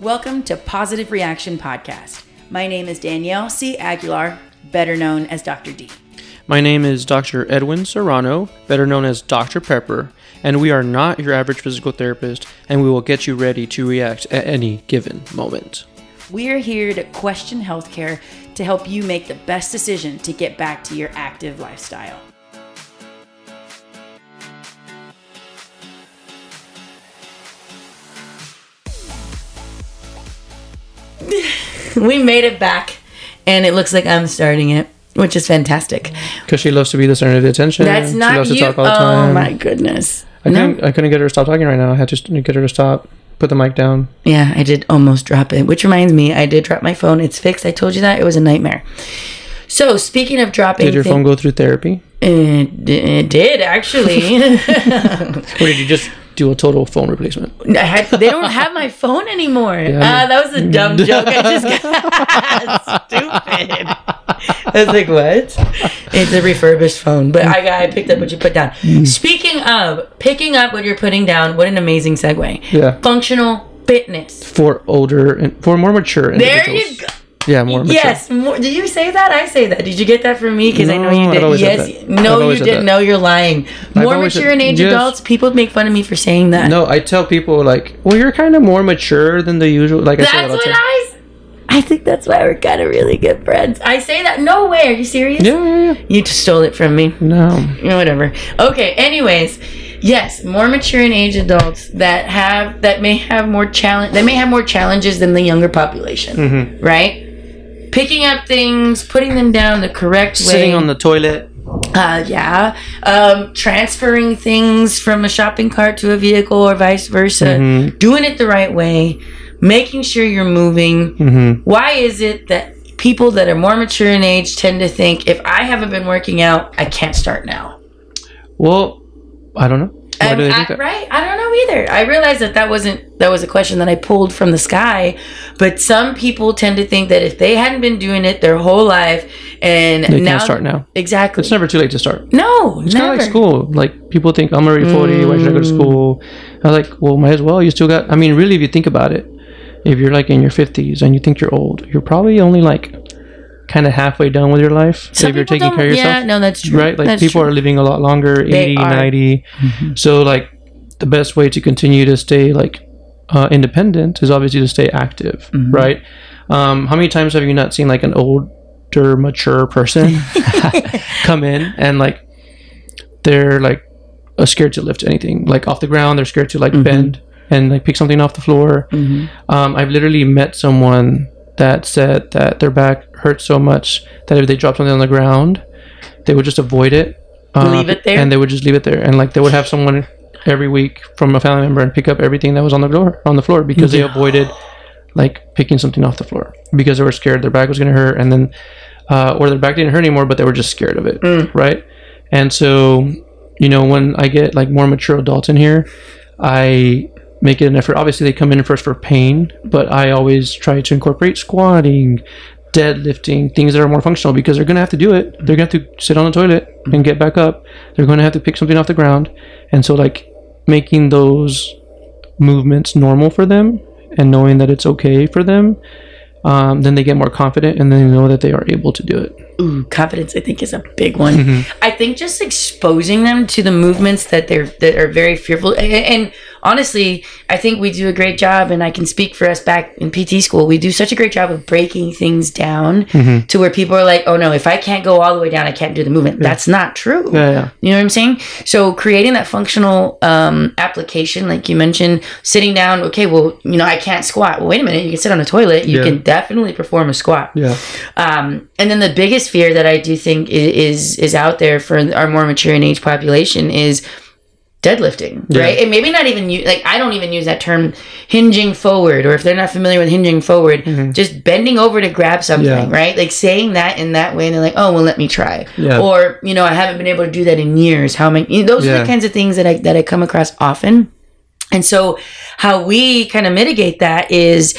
Welcome to Positive Reaction Podcast. My name is Danielle C. Aguilar, better known as Dr. D. My name is Dr. Edwin Serrano, better known as Dr. Pepper, and we are not your average physical therapist, and we will get you ready to react at any given moment. We are here to question healthcare to help you make the best decision to get back to your active lifestyle. we made it back, and it looks like I'm starting it, which is fantastic. Because she loves to be the center of the attention. That's she not loves you. to talk all the oh, time. oh my goodness. I No. couldn't, I couldn't get her to stop talking right now. I had to get her to stop, put the mic down. Yeah, I did almost drop it, which reminds me, I did drop my phone. It's fixed. I told you that. It was a nightmare. So, speaking of dropping, Did your thing- phone go through therapy? It, it did actually. Or did you just do a total phone replacement? They don't have my phone anymore. Yeah. Ah, that was a dumb joke. I just got stupid. I was like, what? It's a refurbished phone, but I got I picked up what you put down. Speaking of picking up what you're putting down, what an amazing segue. Yeah. Functional fitness. For older and for more mature individuals. There you go. Yeah, more mature. Yes. More, did you say that? I say that. Did you get that from me? Because I know you did. Yes. No, you didn't. No, you're lying. More mature in age yes. adults. People make fun of me for saying that. No, I tell people like, well, you're kind of more mature than the usual. Like I That's said, all the what time. I. I think that's why we're kind of really good friends. I say that. No way. Are you serious? Yeah, yeah, yeah. You just stole it from me. No. You know, whatever. Okay. Anyways, yes, more mature in age adults that have that may have more challenge. That may have more challenges than the younger population. Mm-hmm. Right. Picking up things, putting them down the correct way. Sitting on the toilet. Uh, yeah. Um, transferring things from a shopping cart to a vehicle or vice versa. Mm-hmm. Doing it the right way. Making sure you're moving. Mm-hmm. Why is it that people that are more mature in age tend to think if I haven't been working out, I can't start now? Well, I don't know. Um, I- right? I don't know either. I realized that that wasn't that was a question that I pulled from the sky, but some people tend to think that if they hadn't been doing it their whole life and They now start now. exactly. It's never too late to start. no, It's kind of like school. Like people think I'm already 40. Why should I go to Mm. school? I was like, well, might as well. You still got. I mean, really, if you think about it, if you're like in your 50s and you think you're old, you're probably only like kind of halfway done with your life. Some if you're taking care of yourself. Yeah, no, that's true. right? Like That's people true. are living a lot longer, They 80, are. Mm-hmm. 90. So like the best way to continue to stay like uh, independent is obviously to stay active, Mm-hmm. right? Um, how many times have you not seen like an older, mature person come in and like they're like uh, scared to lift anything like off the ground? They're scared to like Mm-hmm. bend and like pick something off the floor. Um, I've literally met someone that said that their back hurt so much that if they dropped something on the ground, they would just avoid it. uh, Leave it there? and they would just leave it there, and like they would have someone every week from a family member and pick up everything that was on the floor on the floor because they avoided like picking something off the floor because they were scared their back was going to hurt, and then uh, or their back didn't hurt anymore, but they were just scared of it, right? And so, you know, when I get like more mature adults in here, I make it an effort. Obviously, they come in first for pain, but I always try to incorporate squatting, deadlifting, things that are more functional because they're going to have to do it. They're going to have to sit on the toilet and get back up. They're going to have to pick something off the ground. And so, like, making those movements normal for them and knowing that it's okay for them, um, then they get more confident and then they know that they are able to do it. Ooh, confidence i think is a big one Mm-hmm. i think just exposing them to the movements that they're that are very fearful and, and honestly i think we do a great job and i can speak for us back in pt school we do such a great job of breaking things down Mm-hmm. to where people are like oh no if i can't go all the way down i can't do the movement that's not true Yeah, yeah. you know what I'm saying? So creating that functional um, application, like you mentioned, sitting down. Okay, well, you know, I can't squat. Well, wait a minute. You can sit on a toilet. You Yeah. can definitely perform a squat. Yeah. Um, and then the biggest fear that I do think i- is is out there for our more mature in age population is deadlifting, Yeah. right? And maybe not even you like I don't even use that term hinging forward, or if they're not familiar with hinging forward, just bending over to grab something, Mm-hmm. Yeah. right? Like saying that in that way, and they're like, oh well, let me try, Yeah. or you know, I haven't been able to do that in years. How many? You know, those are the kinds of things that I that I come across often. And so, how we kind of mitigate that is,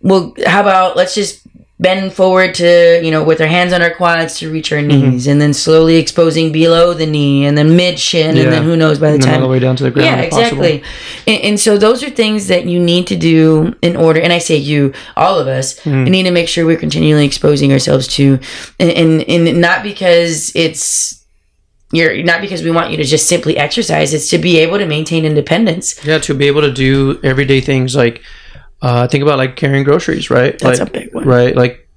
well, how about let's just bend forward to you know with our hands on our quads to reach our knees, and then slowly exposing below the knee, and then mid shin, Yeah. and then who knows by the And time all the way down to the ground. yeah, exactly. And, and so those are things that you need to do in order. And I say you, all of us, Mm-hmm. need to make sure we're continually exposing ourselves to, and, and, and not because it's. You're not because we want you to just simply exercise. It's to be able to maintain independence. Yeah, to be able to do everyday things like uh, think about like carrying groceries, right? That's like, a big one. right? Like,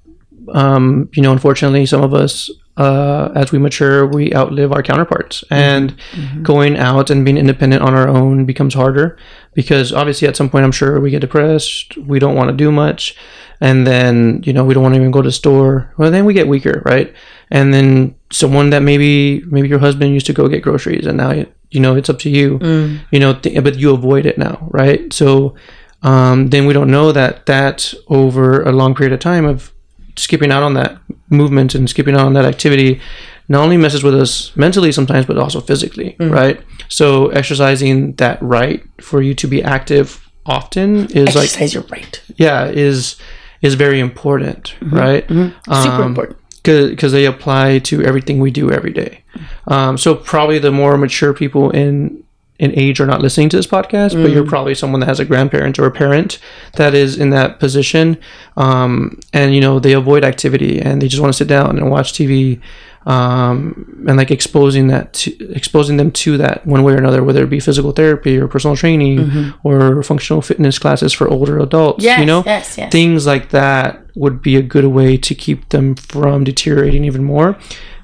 um, you know, unfortunately, some of us, uh, as we mature, we outlive our counterparts, Mm-hmm. and going out and being independent on our own becomes harder because obviously, at some point, I'm sure we get depressed. We don't want to do much, and then you know, we don't want to even go to the store. Well, then we get weaker, right? And then someone that maybe maybe your husband used to go get groceries, and now you know it's up to you. Mm. You know, th- but you avoid it now, right? So um, then we don't know that that over a long period of time of skipping out on that movement and skipping out on that activity not only messes with us mentally sometimes but also physically right? So exercising that right for you to be active often is like Exercise your right. yeah is is very important right? Super important. because they apply to everything we do every day. Um, so probably the more mature people in in age are not listening to this podcast but you're probably someone that has a grandparent or a parent that is in that position um, and you know they avoid activity and they just want to sit down and watch tv um, and like exposing that to, exposing them to that one way or another whether it be physical therapy or personal training or functional fitness classes for older adults Yes, you know? yes, yes. things like that would be a good way to keep them from deteriorating even more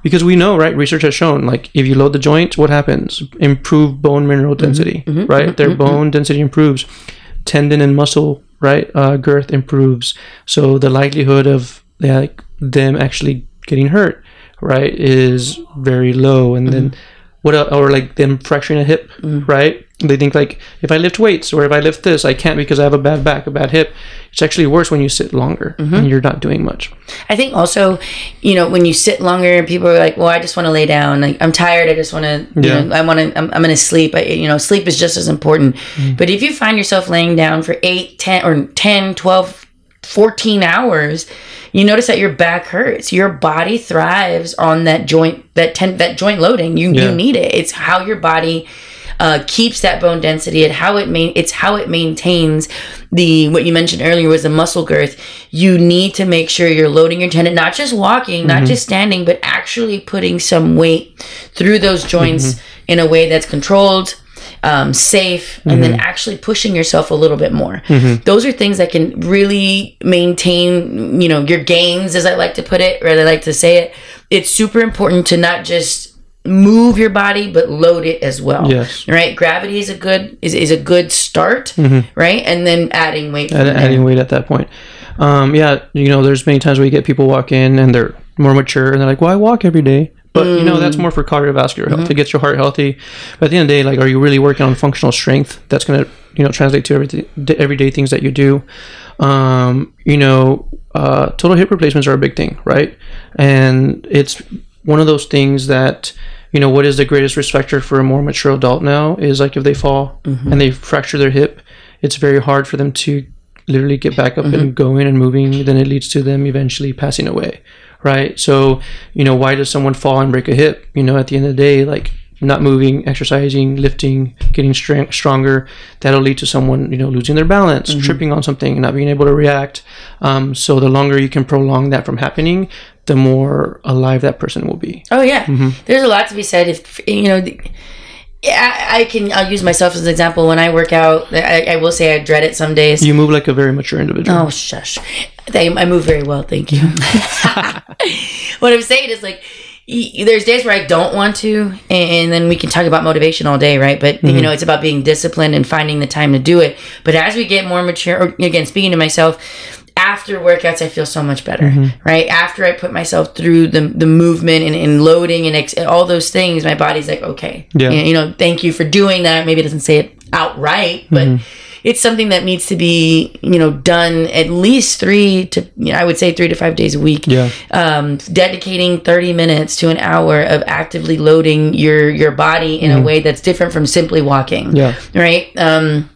because we know right research has shown like if you load the joint what happens? Improve bone mineral mm-hmm. density mm-hmm. right? Mm-hmm. Their bone density improves. Tendon and muscle right uh, girth improves. So the likelihood of like them actually getting hurt right is very low. And then what or like them fracturing a hip mm. right they think like if i lift weights or if i lift this i can't because i have a bad back a bad hip it's actually worse when you sit longer and mm-hmm. you're not doing much I think also, you know, when you sit longer, people are like, "Well, I just want to lay down. Like, I'm tired. I just want to. You Yeah. know, I want to. I'm, I'm going to sleep. I, you know, sleep is just as important. Mm. But if you find yourself laying down for eight, ten, or 10, 12, 14 hours, you notice that your back hurts. Your body thrives on that joint that ten, that joint loading. You Yeah. you need it. It's how your body uh, keeps that bone density and how it main it's how it maintains the what you mentioned earlier was the muscle girth. You need to make sure you're loading your tendon, not just walking, not just standing, but actually putting some weight through those joints in a way that's controlled. Um, safe and then actually pushing yourself a little bit more. Those are things that can really maintain, you know, your gains, as I like to put it, or as I like to say it. It's super important to not just move your body but load it as well. Yes. right? Gravity is a good is, is a good start right? And then adding weight Add- adding weight at that point. Um, yeah you know there's many times where you get people walk in and they're more mature and they're like well i walk every day but you know that's more for cardiovascular health to get your heart healthy. But at the end of the day like are you really working on functional strength that's going to you know translate to everything everyday things that you do? Um, you know uh, total hip replacements are a big thing right? And it's one of those things that you know what is the greatest risk factor for a more mature adult now is like if they fall and they fracture their hip it's very hard for them to literally get back up and going and moving. Then it leads to them eventually passing away right? So you know why does someone fall and break a hip? You know at the end of the day like not moving exercising lifting getting strength, stronger that'll lead to someone you know losing their balance tripping on something not being able to react. Um, so the longer you can prolong that from happening the more alive that person will be. Oh yeah. Mm-hmm. there's a lot to be said if you know the- yeah, I, can i'll use myself as an example when i work out I, I will say i dread it some days you move like a very mature individual Oh shush! I, I move very well, thank you. what I'm saying is like, there's days where I don't want to, and then we can talk about motivation all day, right? But you mm-hmm. know, it's about being disciplined and finding the time to do it. But as we get more mature, or again, speaking to myself. After workouts, I feel so much better, right? After I put myself through the, the movement and, and loading and ex- all those things, my body's like, okay, Yeah. you know, thank you for doing that. Maybe it doesn't say it outright, but it's something that needs to be, you know, done at least three to, you know, I would say three to five days a week. Yeah. Um, dedicating 30 minutes to an hour of actively loading your, your body in a way that's different from simply walking. Yeah. Right. Um,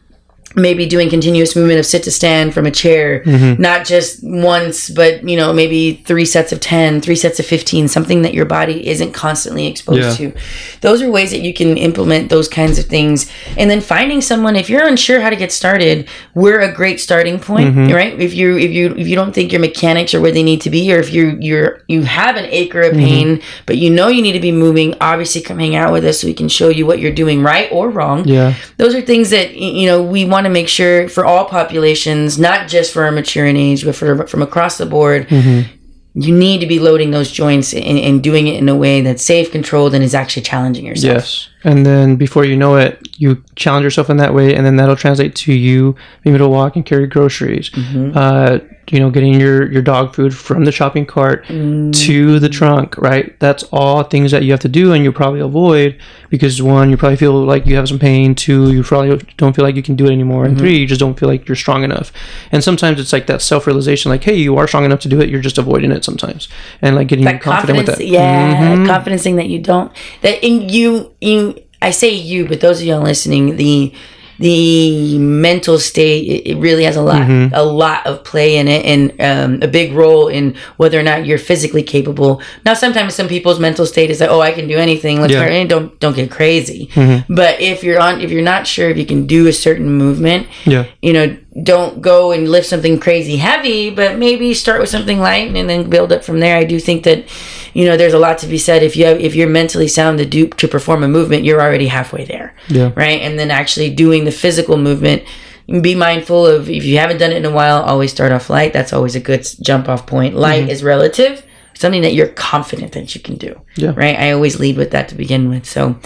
maybe doing continuous movement of sit to stand from a chair, mm-hmm. not just once, but you know, maybe three sets of 10, three sets of 15, something that your body isn't constantly exposed Yeah. to. Those are ways that you can implement those kinds of things. And then finding someone, if you're unsure how to get started, we're a great starting point, mm-hmm. right? If you, if you, if you don't think your mechanics are where they need to be, or if you, you're, you have an acre of mm-hmm. pain, but you know you need to be moving, obviously come hang out with us so we can show you what you're doing right or wrong Yeah. those are things that you know we want to make sure for all populations not just for our maturing age but for from across the board mm-hmm. you need to be loading those joints and, and doing it in a way that's safe controlled and is actually challenging yourself Yes. And then before you know it, you challenge yourself in that way, and then that'll translate to you being able to walk and carry groceries. Uh, you know, getting your, your dog food from the shopping cart to the trunk, right? That's all things that you have to do, and you probably avoid because one, you probably feel like you have some pain. Two, you probably don't feel like you can do it anymore. And three, you just don't feel like you're strong enough. And sometimes it's like that self realization, like, hey, you are strong enough to do it. You're just avoiding it sometimes, and like getting that confident with that. Mm-hmm. yeah thing that you don't that in you you i say you but those of y'all listening the the mental state it, really has a lot Mm-hmm. a lot of play in it and um, a big role in whether or not you're physically capable now sometimes some people's mental state is like oh i can do anything let's Yeah. Mm-hmm. don't don't get crazy but if you're on if you're not sure if you can do a certain movement Yeah. you know, don't go and lift something crazy heavy, but maybe start with something light and then build up from there. I do think that, you know, there's a lot to be said. If you have, if you're mentally sound to do to perform a movement, you're already halfway there, Yeah. right? And then actually doing the physical movement. Be mindful of if you haven't done it in a while. Always start off light. That's always a good jump off point. Light mm-hmm. is relative, something that you're confident that you can do. Yeah. Right. I always lead with that to begin with. So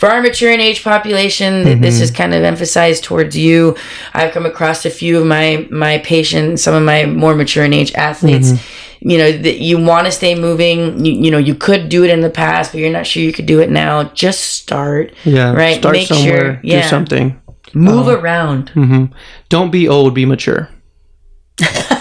for our mature and age population, th this mm-hmm. is kind of emphasized towards you. I've come across a few of my my patients, some of my more mature and age athletes. Mm-hmm. You know that you want to stay moving. You, you know you could do it in the past, but you're not sure you could do it now. Just start. Yeah. Right. Start Make somewhere. sure. Yeah. Do something. Move um, around. Mm-hmm. Don't be old. Be mature.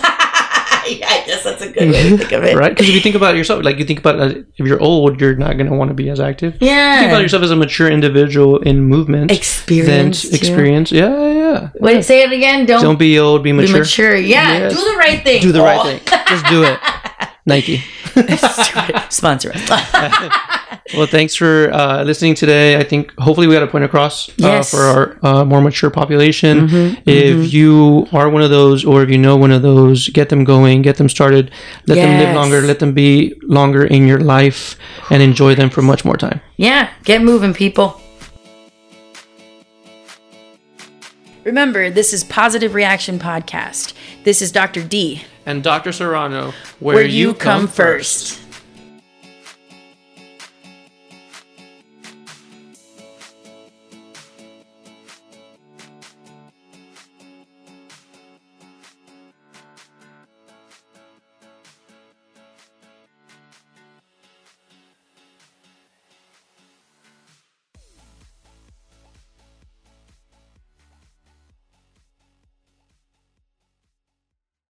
That's a good way to think of it. Right? Because if you think about yourself, like you think about uh, if you're old, you're not going to want to be as active. Yeah. Think about yourself as a mature individual in movement. Experience, Then experience. Yeah, yeah, yeah. Wait, say it again. Don't, Don't be old. Be be mature. mature. Yeah. Yes. Do the right thing. Do the right Oh. thing. Just do it. Nike. Sponsor us. Well, thanks for uh, listening today. I think hopefully we got a point across uh, Yes. for our uh, more mature population. Mm-hmm, if you are one of those, or if you know one of those, get them going, get them started, let them live longer, let them be longer in your life, and enjoy them for much more time. Yeah, get moving, people. Remember, this is Positive Reaction Podcast. This is Dr. D, And Dr. Serrano, where, you come first.